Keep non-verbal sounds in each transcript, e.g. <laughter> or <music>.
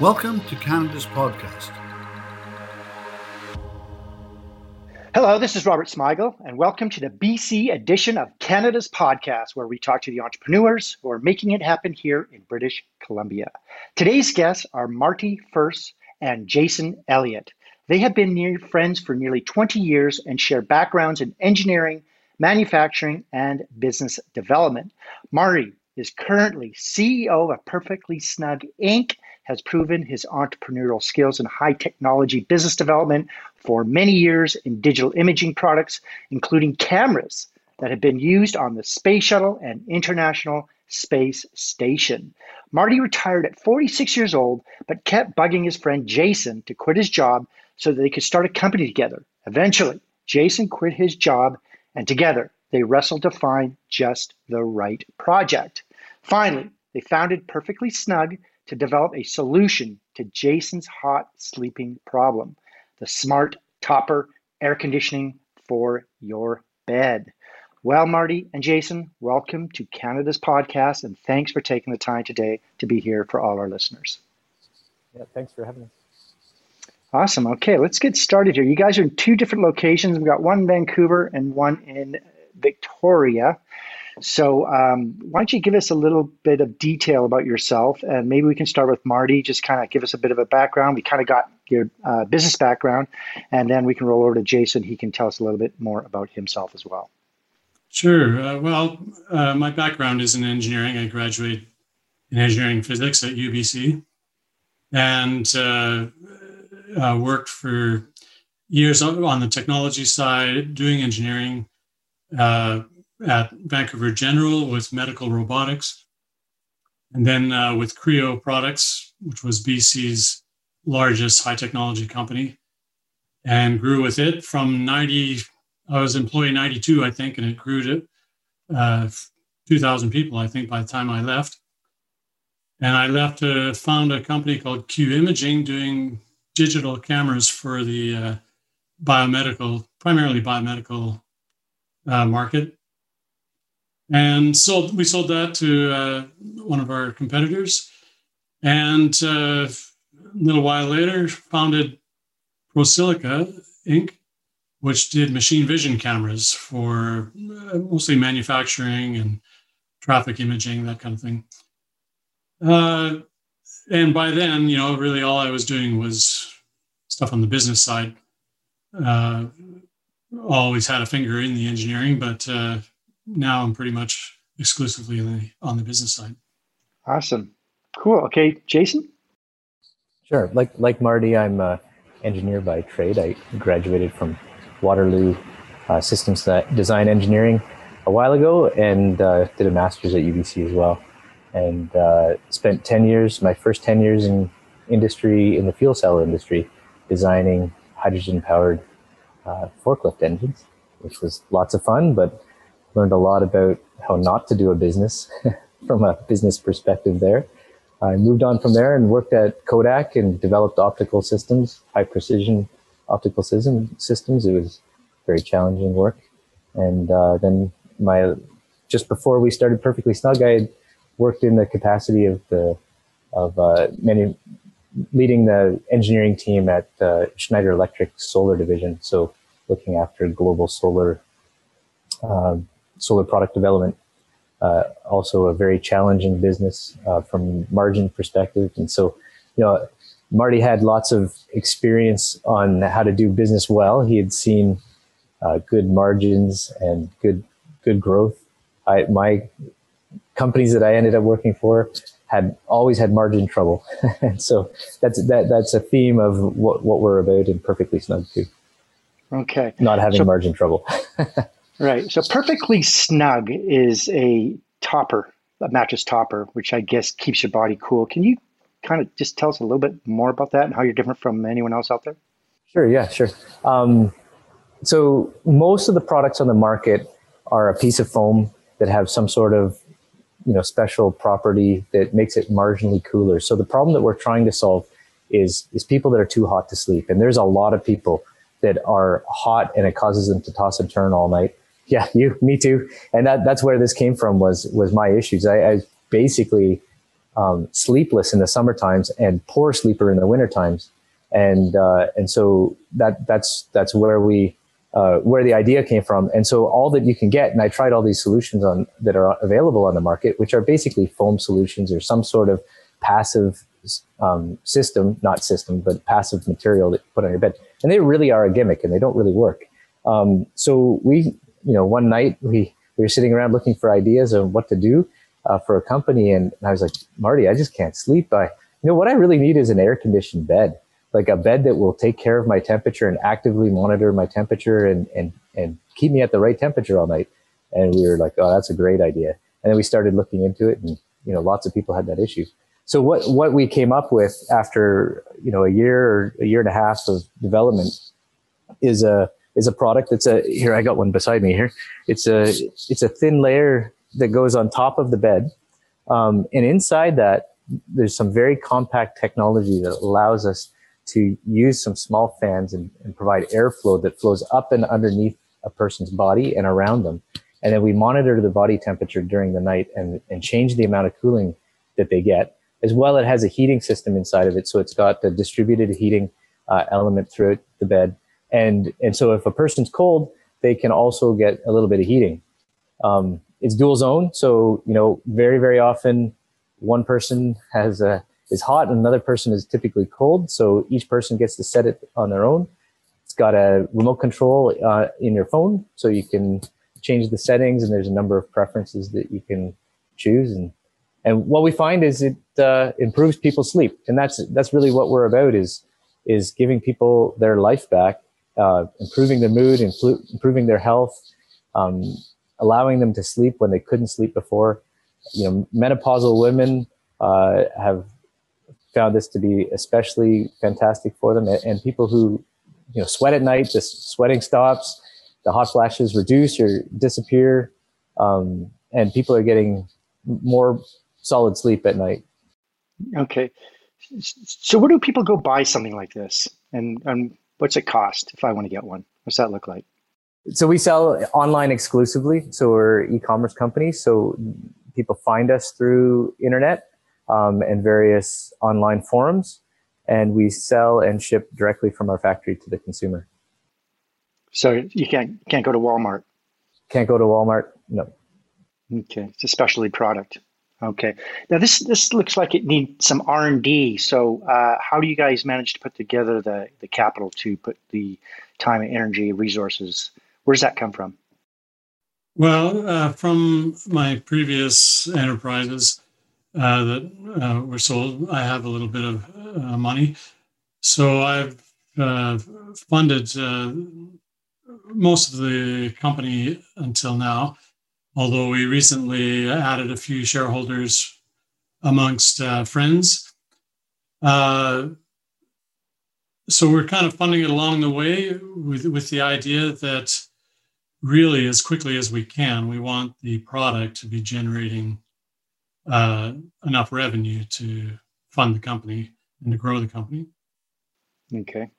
Welcome to Canada's podcast. Hello, this is Robert Smigel, and welcome to the BC edition of Canada's podcast, where we talk to the entrepreneurs who are making it happen here in British Columbia. Today's guests are Marty Furse and Jason Elliott. They have been near friends for nearly 20 years and share backgrounds in engineering, manufacturing, and business development. Marty is currently CEO of Perfectly Snug Inc., has proven his entrepreneurial skills in high technology business development for many years in digital imaging products, including cameras that have been used on the Space Shuttle and International Space Station. Marty retired at 46 years old, but kept bugging his friend Jason to quit his job so that they could start a company together. Eventually, Jason quit his job, and together they wrestled to find just the right project. Finally, they founded Perfectly Snug to develop a solution to Jason's hot sleeping problem the smart topper air conditioning for your bed. Well, Marty and Jason, welcome to Canada's podcast, and thanks for taking the time today to be here for all our listeners. Yeah, thanks for having us. Awesome. Okay, let's get started here. You guys are in two different locations. We've got one in Vancouver and one in Victoria. So, um, why don't you give us a little bit of detail about yourself? And maybe we can start with Marty, just kind of give us a bit of a background. We kind of got your uh, business background, and then we can roll over to Jason. He can tell us a little bit more about himself as well. Sure. Uh, well, uh, my background is in engineering. I graduated in engineering physics at UBC and uh, uh, worked for years on the technology side, doing engineering uh, at Vancouver General with medical robotics, and then uh, with Creo Products, which was BC's largest high technology company, and grew with it from 90. I was employee 92, I think, and it grew to uh, 2,000 people, I think, by the time I left. And I left to found a company called Q Imaging doing digital cameras for the uh, biomedical, primarily biomedical uh, market. And so we sold that to uh, one of our competitors. And uh, a little while later, founded ProSilica Inc., which did machine vision cameras for uh, mostly manufacturing and traffic imaging, that kind of thing. Uh, and by then, you know, really all I was doing was stuff on the business side. Uh, always had a finger in the engineering, but uh, now I'm pretty much exclusively on the, on the business side. Awesome. Cool. Okay, Jason? Sure. Like, like Marty, I'm an engineer by trade. I graduated from Waterloo uh, Systems Design Engineering a while ago and uh, did a master's at UBC as well. And uh, spent 10 years, my first 10 years in industry, in the fuel cell industry, designing hydrogen powered uh, forklift engines, which was lots of fun, but learned a lot about how not to do a business <laughs> from a business perspective there. I moved on from there and worked at Kodak and developed optical systems, high precision optical system, systems. It was very challenging work. And uh, then my just before we started Perfectly Snug, I had worked in the capacity of the of uh, many leading the engineering team at uh, Schneider Electric Solar Division. So looking after global solar um, solar product development. Uh, also a very challenging business uh, from margin perspective. And so, you know, Marty had lots of experience on how to do business well. He had seen uh, good margins and good good growth. I, my companies that I ended up working for had always had margin trouble, <laughs> and so that's that that's a theme of what what we're about in Perfectly Snug too. Okay, not having so, margin trouble. <laughs> Right. So perfectly snug is a topper, a mattress topper, which I guess keeps your body cool. Can you kind of just tell us a little bit more about that and how you're different from anyone else out there? Sure. Yeah. Sure. Um, so most of the products on the market are a piece of foam that have some sort of you know special property that makes it marginally cooler. So the problem that we're trying to solve is is people that are too hot to sleep, and there's a lot of people that are hot and it causes them to toss and turn all night yeah, you, me too. And that, that's where this came from was, was my issues. I, I basically um, sleepless in the summer times and poor sleeper in the winter times. And, uh, and so that, that's, that's where we, uh, where the idea came from. And so all that you can get, and I tried all these solutions on that are available on the market, which are basically foam solutions or some sort of passive um, system, not system, but passive material that you put on your bed. And they really are a gimmick and they don't really work. Um, so we, you know, one night we, we were sitting around looking for ideas of what to do uh, for a company. And I was like, Marty, I just can't sleep. I, you know, what I really need is an air conditioned bed, like a bed that will take care of my temperature and actively monitor my temperature and, and, and keep me at the right temperature all night. And we were like, oh, that's a great idea. And then we started looking into it and, you know, lots of people had that issue. So what, what we came up with after, you know, a year or a year and a half of development is a, is a product that's a, here, I got one beside me here. It's a, it's a thin layer that goes on top of the bed. Um, and inside that, there's some very compact technology that allows us to use some small fans and, and provide airflow that flows up and underneath a person's body and around them. And then we monitor the body temperature during the night and, and change the amount of cooling that they get. As well, it has a heating system inside of it. So it's got the distributed heating uh, element throughout the bed. And, and so if a person's cold, they can also get a little bit of heating. Um, it's dual zone. So, you know, very, very often one person has a, is hot and another person is typically cold. So each person gets to set it on their own. It's got a remote control uh, in your phone. So you can change the settings and there's a number of preferences that you can choose. And, and what we find is it uh, improves people's sleep. And that's, that's really what we're about is, is giving people their life back, uh, improving their mood, improving their health, um, allowing them to sleep when they couldn't sleep before. You know, menopausal women uh, have found this to be especially fantastic for them, and, and people who you know sweat at night, the sweating stops, the hot flashes reduce or disappear, um, and people are getting more solid sleep at night. Okay, so where do people go buy something like this, and and what's it cost if I want to get one? What's that look like? So we sell online exclusively. So we're e-commerce company. So people find us through internet um, and various online forums, and we sell and ship directly from our factory to the consumer. So you can't can't go to Walmart. Can't go to Walmart. No. Okay, it's a specialty product. Okay. Now this this looks like it needs some R and D. So uh, how do you guys manage to put together the the capital to put the time and energy resources where does that come from? Well, uh, from my previous enterprises uh, that uh, were sold, I have a little bit of uh, money. So I've uh, funded most of the company until now, although we recently added a few shareholders amongst friends. so we're kind of funding it along the way with, with the idea that really as quickly as we can. We want the product to be generating uh, enough revenue to fund the company and to grow the company. Okay.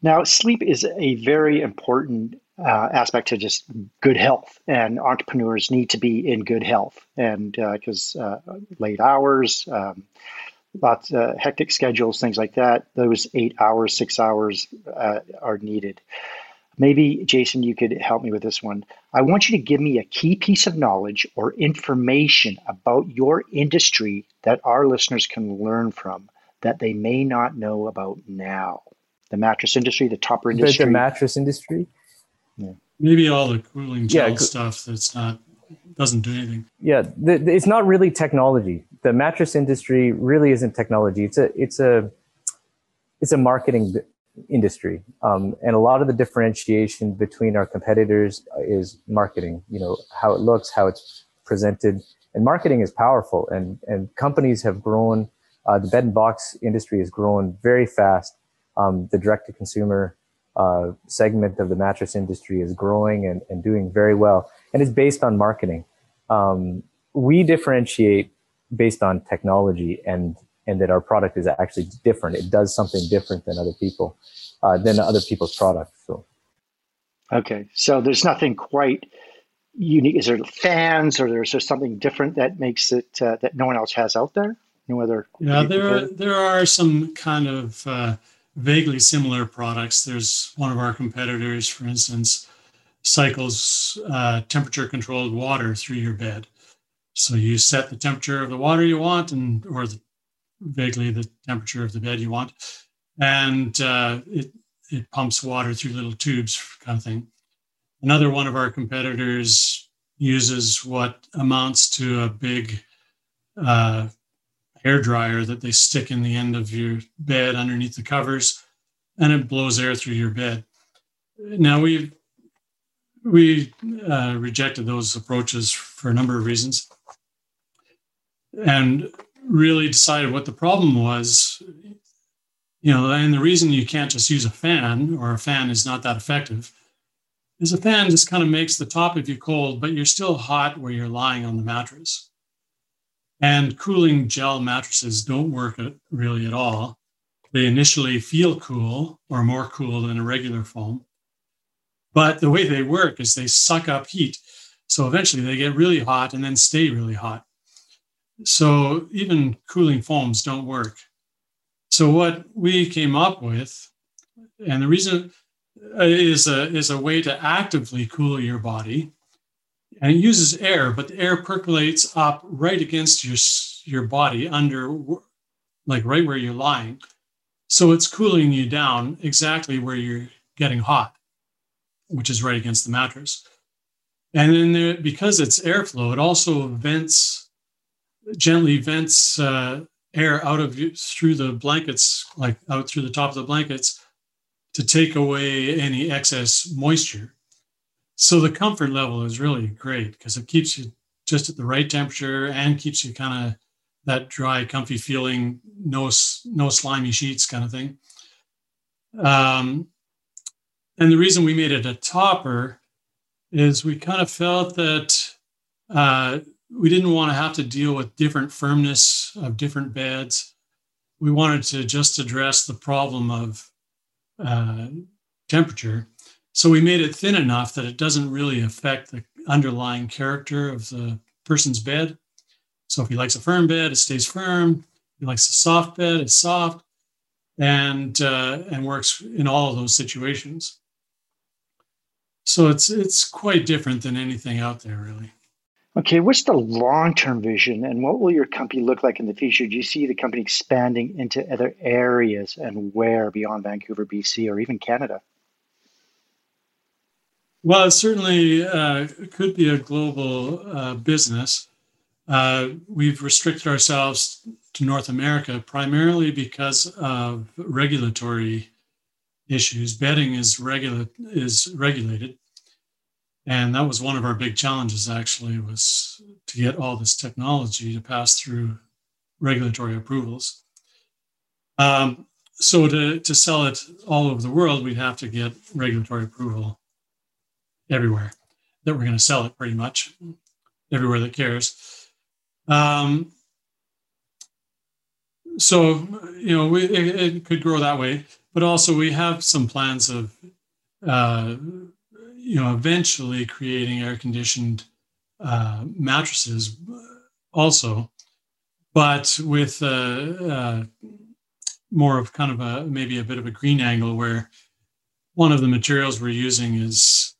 Now, sleep is a very important uh, aspect to just good health, and entrepreneurs need to be in good health. And because uh, uh, late hours, um, lots of uh, hectic schedules, things like that, those eight hours, six hours uh, are needed. Maybe, Jason, you could help me with this one. I want you to give me a key piece of knowledge or information about your industry that our listeners can learn from that they may not know about now. The mattress industry, the topper industry. The, mattress industry? Yeah. Maybe all the cooling gel yeah, stuff that's not doesn't do anything. Yeah, the, the, it's not really technology. The mattress industry really isn't technology. It's a it's a it's a marketing industry. Um, and a lot of the differentiation between our competitors is marketing, you know, how it looks, how it's presented. And marketing is powerful and, and companies have grown. Uh, the bed and box industry has grown very fast. Um, the direct to consumer uh, segment of the mattress industry is growing and, and doing very well. And it's based on marketing. Um, we differentiate based on technology and and that our product is actually different. It does something different than other people, uh, than other people's products. So, okay, so there's nothing quite unique. Is there fans, or there's there something different that makes it uh, that no one else has out there? No other. Yeah, there are, there are some kind of uh, vaguely similar products. There's one of our competitors, for instance, cycles uh, temperature controlled water through your bed. So you set the temperature of the water you want, and or the, vaguely the temperature of the bed you want, and uh, it it pumps water through little tubes, kind of thing. Another one of our competitors uses what amounts to a big uh, hair dryer that they stick in the end of your bed underneath the covers, and it blows air through your bed. Now we we uh, rejected those approaches for a number of reasons, and really decided what the problem was. You know, and the reason you can't just use a fan or a fan is not that effective is a fan just kind of makes the top of you cold, but you're still hot where you're lying on the mattress. And cooling gel mattresses don't work really at all. They initially feel cool or more cool than a regular foam. But the way they work is they suck up heat. So eventually they get really hot and then stay really hot. So even cooling foams don't work. So what we came up with, and the reason uh, is a, is a way to actively cool your body and it uses air, but the air percolates up right against your your body under, like right where you're lying. So it's cooling you down exactly where you're getting hot, which is right against the mattress. And then there, because it's airflow, it also vents, gently vents uh, air out of you through the blankets, like out through the top of the blankets, to take away any excess moisture. So the comfort level is really great because it keeps you just at the right temperature and keeps you kind of that dry, comfy feeling, no no slimy sheets kind of thing. Um, and the reason we made it a topper is we kind of felt that uh, we didn't want to have to deal with different firmness of different beds. We wanted to just address the problem of uh, temperature so we made it thin enough that it doesn't really affect the underlying character of the person's bed. So if he likes a firm bed, it stays firm. If he likes a soft bed, it's soft, and uh, and works in all of those situations. So it's it's quite different than anything out there, really. Okay, what's the long-term vision, and what will your company look like in the future? Do you see the company expanding into other areas, and where beyond Vancouver, BC, or even Canada? Well, it certainly uh, could be a global uh, business. Uh, we've restricted ourselves to North America primarily because of regulatory issues. Bedding is regula- is regulated, and that was one of our big challenges. Actually, was to get all this technology to pass through regulatory approvals. Um, so to to sell it all over the world, we'd have to get regulatory approval everywhere that we're going to sell it pretty much everywhere that cares. Um, so, you know, we, it, it, could grow that way, but also we have some plans of, uh, you know, eventually creating air conditioned uh, mattresses also, but with uh, uh, more of kind of a maybe a bit of a green angle where one of the materials we're using is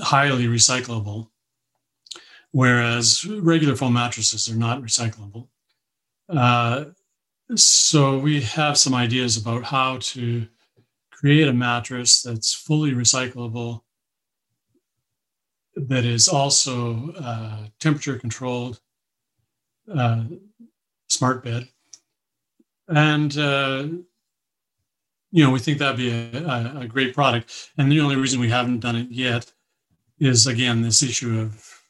highly recyclable, whereas regular foam mattresses are not recyclable. Uh, so we have some ideas about how to create a mattress that's fully recyclable, that is also uh, temperature controlled, uh, smart bed, and uh, you know, we think that'd be a, a, great product. And the only reason we haven't done it yet is again this issue of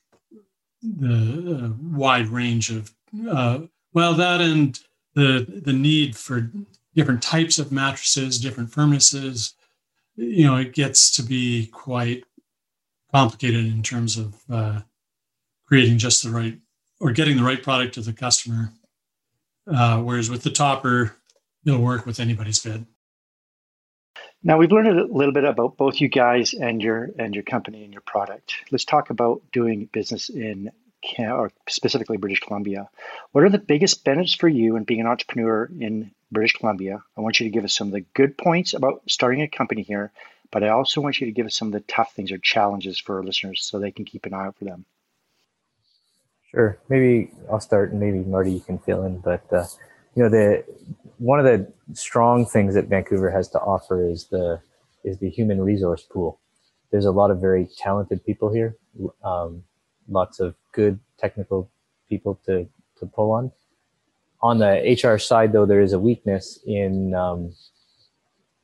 the uh, wide range of uh, well that and the the need for different types of mattresses, different firmnesses. You know, it gets to be quite complicated in terms of uh, creating just the right or getting the right product to the customer. Uh, whereas with the topper, it'll work with anybody's bed. Now we've learned a little bit about both you guys and your and your company and your product. Let's talk about doing business in or specifically British Columbia. What are the biggest benefits for you in being an entrepreneur in British Columbia? I want you to give us some of the good points about starting a company here, but I also want you to give us some of the tough things or challenges for our listeners so they can keep an eye out for them. Sure. Maybe I'll start, and maybe Marty you can fill in. But uh, you know, the one of the strong things that Vancouver has to offer is the is the human resource pool. There's a lot of very talented people here, um, lots of good technical people to to pull on. On the HR side, though, there is a weakness in um,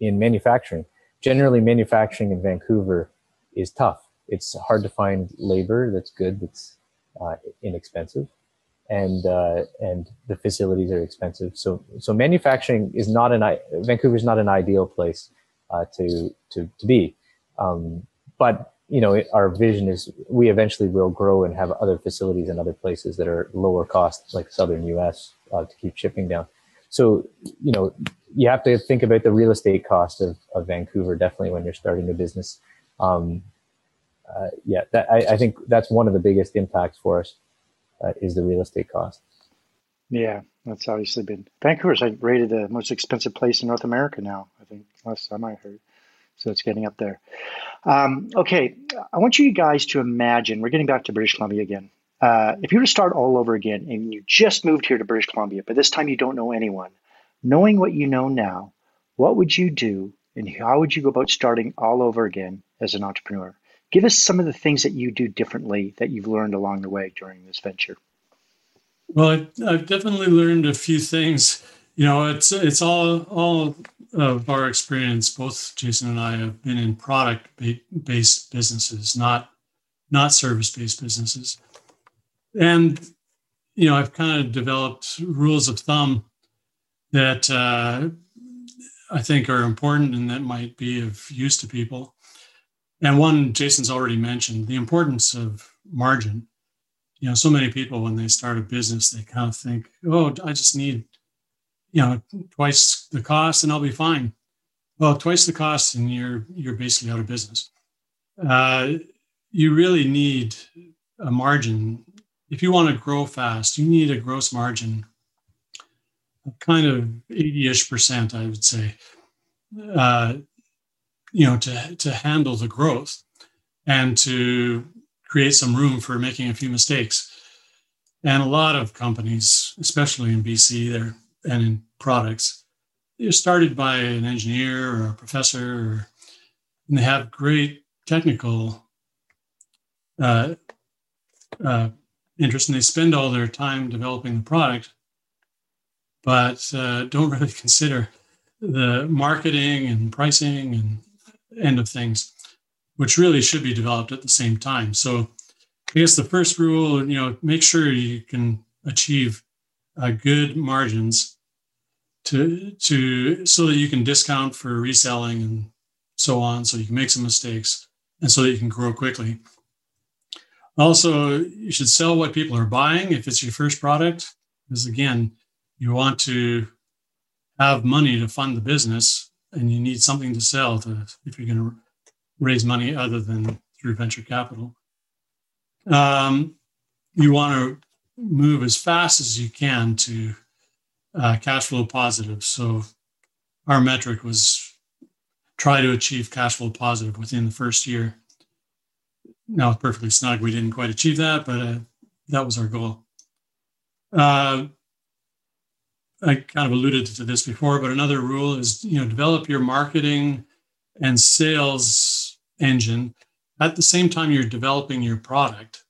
in manufacturing. Generally, manufacturing in Vancouver is tough. It's hard to find labor that's good, that's uh, inexpensive, and uh, and the facilities are expensive. So so manufacturing is not an Vancouver is not an ideal place uh, to to to be. Um, but you know, our vision is we eventually will grow and have other facilities in other places that are lower cost, like southern U.S. Uh, to keep shipping down. So you know, you have to think about the real estate cost of, of Vancouver definitely when you're starting a business. Um, uh, yeah, that, I, I, think that's one of the biggest impacts for us uh, is the real estate cost. Yeah, that's obviously been Vancouver's like rated the most expensive place in North America now. I think last time I heard, so it's getting up there. Um, okay, I want you guys to imagine. We're getting back to British Columbia again. Uh, if you were to start all over again and you just moved here to British Columbia, but this time you don't know anyone, knowing what you know now, what would you do and how would you go about starting all over again as an entrepreneur? Give us some of the things that you do differently that you've learned along the way during this venture. Well, I, I've definitely learned a few things. You know, it's it's all all of our experience. Both Jason and I have been in product based businesses, not not service based businesses, and you know, I've kind of developed rules of thumb that uh, I think are important and that might be of use to people. And one Jason's already mentioned the importance of margin. You know, so many people when they start a business, they kind of think, "Oh, I just need, you know, twice the cost and I'll be fine." Well, twice the cost and you're you're basically out of business. Uh, you really need a margin if you want to grow fast. You need a gross margin of kind of 80ish percent, I would say. Uh, you know to to handle the growth and to create some room for making a few mistakes. And a lot of companies especially in bc there and in products they're started by an engineer or a professor or, and they have great technical uh, uh, interest and they spend all their time developing the product but uh, don't <laughs> really consider the marketing and pricing and end of things, which really should be developed at the same time. So I guess the first rule, you know, make sure you can achieve uh, good margins to to so that you can discount for reselling and so on, so you can make some mistakes and so that you can grow quickly. Also, you should sell what people are buying if it's your first product, because again, you want to have money to fund the business and you need something to sell to if you're going to raise money other than through venture capital. Um, you want to move as fast as you can to uh, cash flow positive. So our metric was try to achieve cash flow positive within the first year. Now, perfectly snug, we didn't quite achieve that, but uh, that was our goal. Uh, I kind of alluded to this before, but another rule is you know develop your marketing and sales engine at the same time you're developing your product.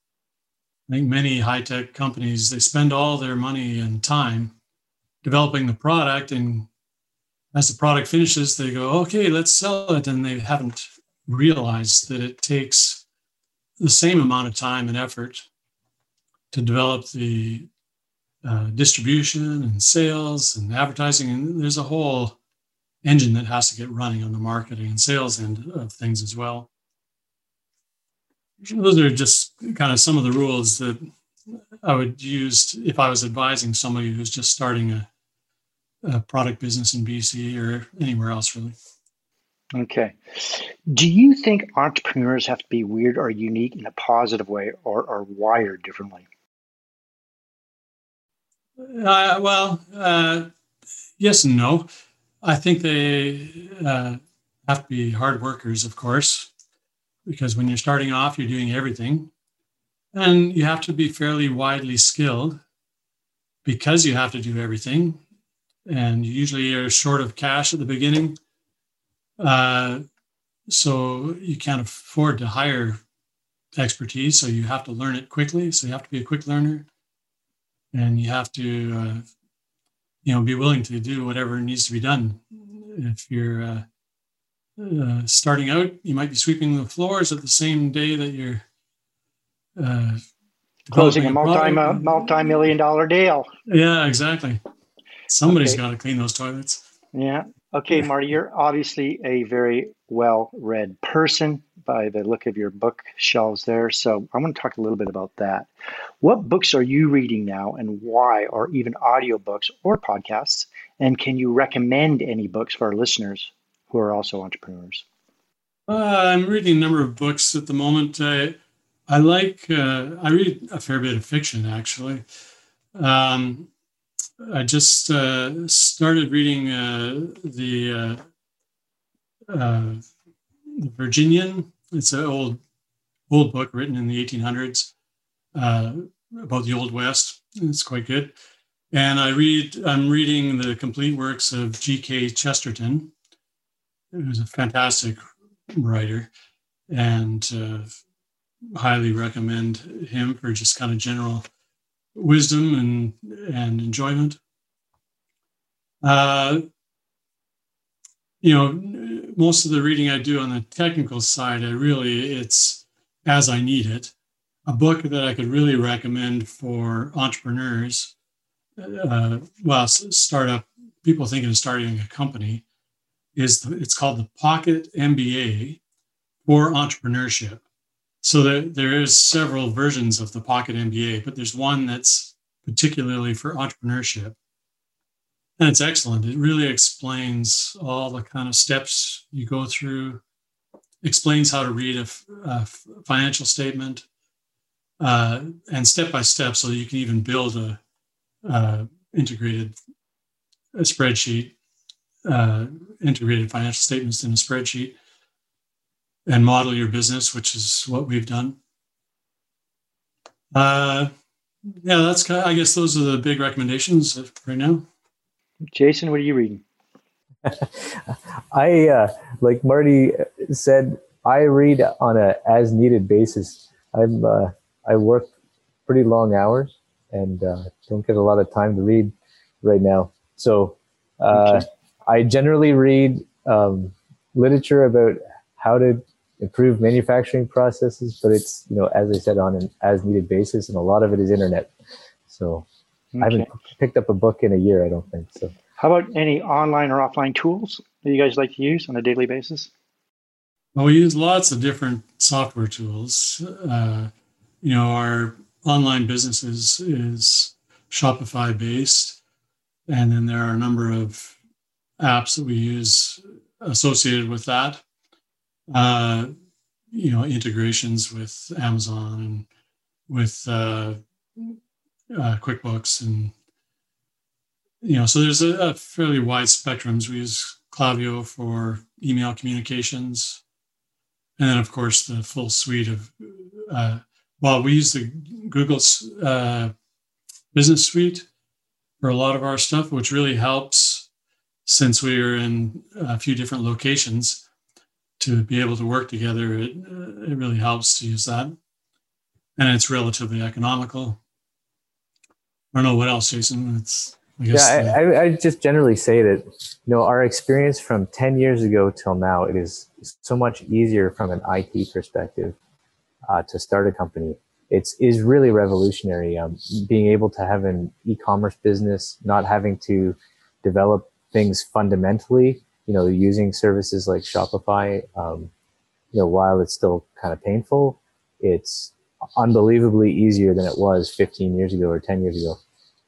I think many high tech companies they spend all their money and time developing the product, and as the product finishes, they go, "Okay, let's sell it," and they haven't realized that it takes the same amount of time and effort to develop the uh, distribution and sales and advertising. And there's a whole engine that has to get running on the marketing and sales end of things as well. Those are just kind of some of the rules that I would use if I was advising somebody who's just starting a, a product business in BC or anywhere else, really. Okay. Do you think entrepreneurs have to be weird or unique in a positive way or are wired differently? Uh, well, uh, yes and no. I think they uh, have to be hard workers, of course, because when you're starting off, you're doing everything. And you have to be fairly widely skilled because you have to do everything. And usually you usually are short of cash at the beginning. Uh, so you can't afford to hire expertise. So you have to learn it quickly. So you have to be a quick learner. And you have to, uh, you know, be willing to do whatever needs to be done. If you're uh, uh, starting out, you might be sweeping the floors at the same day that you're uh, closing a multi multi million dollar deal. Yeah, exactly. Somebody's okay. got to clean those toilets. Yeah. Okay, Marty, you're obviously a very well read person by the look of your bookshelves there. So I want to talk a little bit about that. What books are you reading now and why, or even audiobooks or podcasts? And can you recommend any books for our listeners who are also entrepreneurs? Uh, I'm reading a number of books at the moment. I, I like, uh, I read a fair bit of fiction actually. Um, I just uh, started reading uh, the, uh, uh, the Virginian. It's an old old book written in the 1800s uh, about the Old West. It's quite good. And I read. I'm reading the complete works of G.K. Chesterton, who's a fantastic writer, and uh, highly recommend him for just kind of general wisdom and and enjoyment. Uh, you know, most of the reading I do on the technical side, I really it's as I need it. A book that I could really recommend for entrepreneurs, uh, well, startup people thinking of starting a company, is the, it's called the Pocket MBA for entrepreneurship. So there, there is several versions of the Pocket MBA, but there's one that's particularly for entrepreneurship. And it's excellent. It really explains all the kind of steps you go through, explains how to read a, a financial statement, uh, and step by step, so you can even build a integrated a spreadsheet, uh, integrated financial statements in a spreadsheet and model your business, which is what we've done. Uh, yeah, that's kind of, I guess those are the big recommendations right now. Jason, what are you reading? <laughs> I uh, like Marty said. I read on a as needed basis. I'm uh, I work pretty long hours and uh, don't get a lot of time to read right now. So uh, okay. I generally read um, literature about how to improve manufacturing processes, but it's you know as I said on an as needed basis, and a lot of it is internet. So okay. I haven't picked up a book in a year. I don't think so. How about any online or offline tools that you guys like to use on a daily basis? Well, we use lots of different software tools. Uh, you know, our online businesses is Shopify based, and then there are a number of apps that we use associated with that uh, you know, integrations with Amazon and with uh, uh, QuickBooks, and you know, so there's a, a fairly wide spectrums. We use Klaviyo for email communications, and then of course the full suite of. Uh, well, we use the Google uh, Business Suite for a lot of our stuff, which really helps since we are in a few different locations to be able to work together, it, it really helps to use that. And it's relatively economical. I don't know what else, Jason. It's I yeah, I, I, just generally say that you know our experience from ten years ago till now, it is so much easier from an IT perspective uh, to start a company. It's is really revolutionary. Um, being able to have an e-commerce business, not having to develop things fundamentally you know, using services like Shopify, um, you know, while it's still kind of painful, it's unbelievably easier than it was 15 years ago or 10 years ago.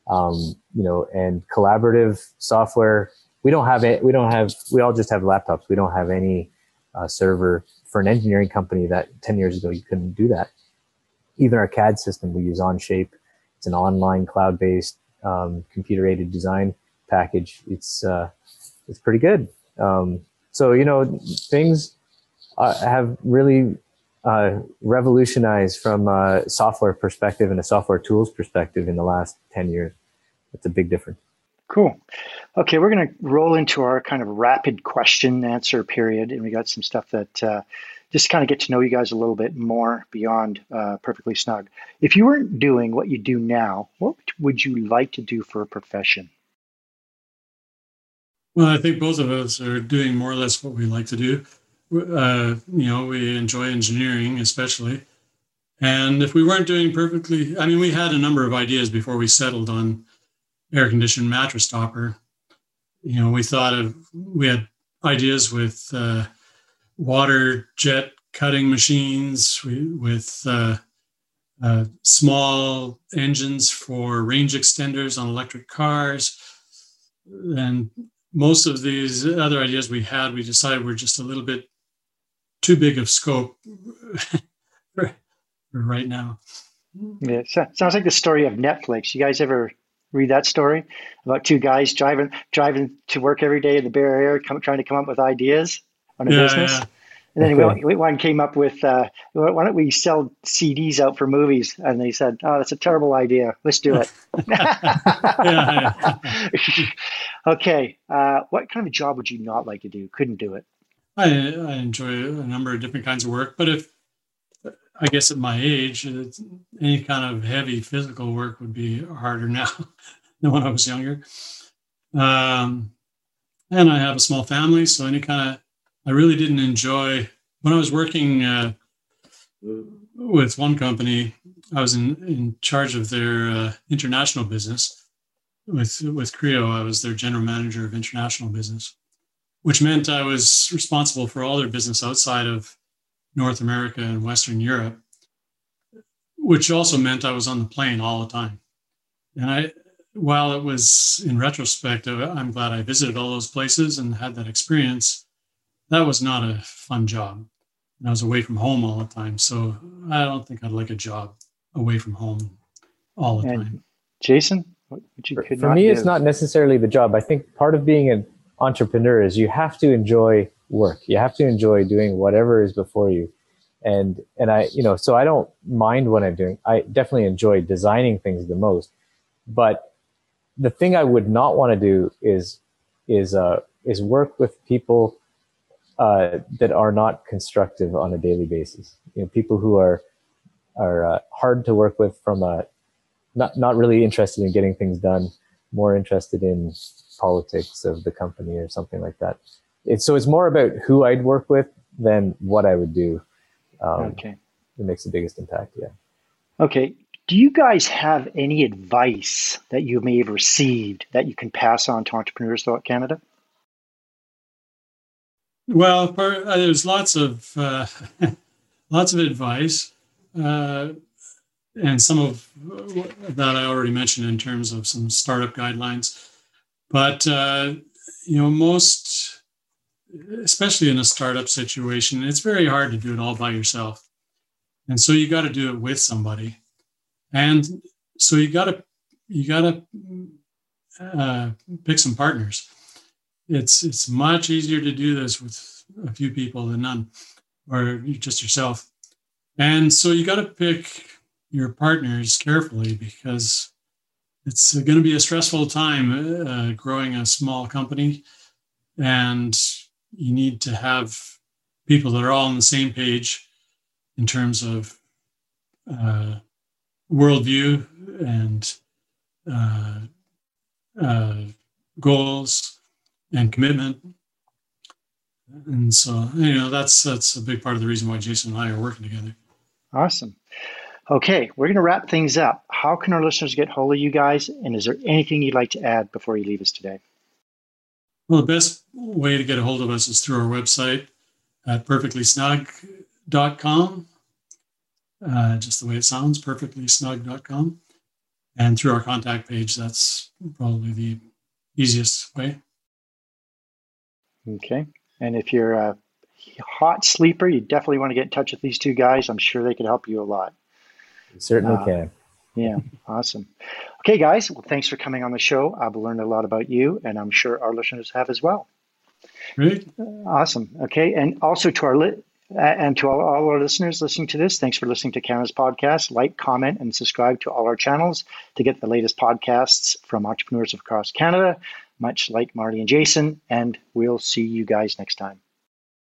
Um, you know, and collaborative software, we don't have it. We don't have, we all just have laptops. We don't have any uh, server for an engineering company that 10 years ago, you couldn't do that. Even our CAD system, we use Onshape. It's an online cloud based um, computer aided design package, it's uh, it's pretty good. Um, so you know things uh, have really uh, revolutionized from a software perspective and a software tools perspective in the last ten years. It's a big difference. Cool. Okay, we're going to roll into our kind of rapid question answer period, and we got some stuff that uh, just kind of get to know you guys a little bit more beyond uh, Perfectly Snug. If you weren't doing what you do now, what would you like to do for a profession? Well, I think both of us are doing more or less what we like to do. Uh, you know, we enjoy engineering, especially. And if we weren't doing perfectly, I mean, we had a number of ideas before we settled on air conditioned mattress topper. You know, we thought of we had ideas with uh, water jet cutting machines, with uh, uh, small engines for range extenders on electric cars, and most of these other ideas we had, we decided were just a little bit too big of scope <laughs> for, for right now. Yeah, sounds like the story of Netflix. You guys ever read that story about two guys driving driving to work every day in the Bay Area, come, trying to come up with ideas on a yeah, business. Yeah. And then okay. one came up with, uh, why don't we sell CDs out for movies? And they said, oh, that's a terrible idea. Let's do it. <laughs> <laughs> okay. Uh, what kind of job would you not like to do? Couldn't do it. I, I enjoy a number of different kinds of work, but if I guess at my age, any kind of heavy physical work would be harder now <laughs> than when I was younger. Um, and I have a small family, so any kind of I really didn't enjoy when I was working uh, with one company. I was in, in charge of their uh, international business with with Creo. I was their general manager of international business, which meant I was responsible for all their business outside of North America and Western Europe, which also meant I was on the plane all the time. And I, while it was in retrospect, uh, I'm glad I visited all those places and had that experience. That was not a fun job. And I was away from home all the time. So I don't think I'd like a job away from home all the and time. Jason, for, for me, it's not necessarily the job. I think part of being an entrepreneur is you have to enjoy work. You have to enjoy doing whatever is before you. And and I, you know, so I don't mind what I'm doing. I definitely enjoy designing things the most. But the thing I would not want to do is is uh is work with people uh, that are not constructive on a daily basis. You know, people who are are uh, hard to work with from a not not really interested in getting things done, more interested in politics of the company or something like that it's so it's more about who I'd work with than what I would do. Um, okay, it makes the biggest impact. Yeah. Okay. Do you guys have any advice that you may have received that you can pass on to entrepreneurs throughout Canada? Well, uh, there's lots of uh, <laughs> lots of advice, uh, and some of that I already mentioned in terms of some startup guidelines. But uh, you know, most especially in a startup situation, it's very hard to do it all by yourself. And so you got to do it with somebody. And so you got to you got to uh, pick some partners. It's it's much easier to do this with a few people than none, or just yourself. And so you got to pick your partners carefully because it's going to be a stressful time uh, growing a small company, and you need to have people that are all on the same page in terms of uh, worldview and uh, uh, goals and commitment. And so, you know, that's that's a big part of the reason why Jason and I are working together. Awesome. Okay, we're going to wrap things up. How can our listeners get hold of you guys? And is there anything you'd like to add before you leave us today? Well, the best way to get a hold of us is through our website at perfectlysnug.com. Uh, just the way it sounds, perfectlysnug.com. And through our contact page, that's probably the easiest way. Okay. And if you're a hot sleeper, you definitely want to get in touch with these two guys. I'm sure they could help you a lot. You certainly uh, can. Yeah, awesome. Okay, guys. Well, thanks for coming on the show. I've learned a lot about you, and I'm sure our listeners have as well. Great. Awesome. Okay, and also to our li- and to all, all, our listeners listening to this, thanks for listening to Canada's podcast. Like, comment, and subscribe to all our channels to get the latest podcasts from entrepreneurs across Canada. Much like Marty and Jason, and we'll see you guys next time.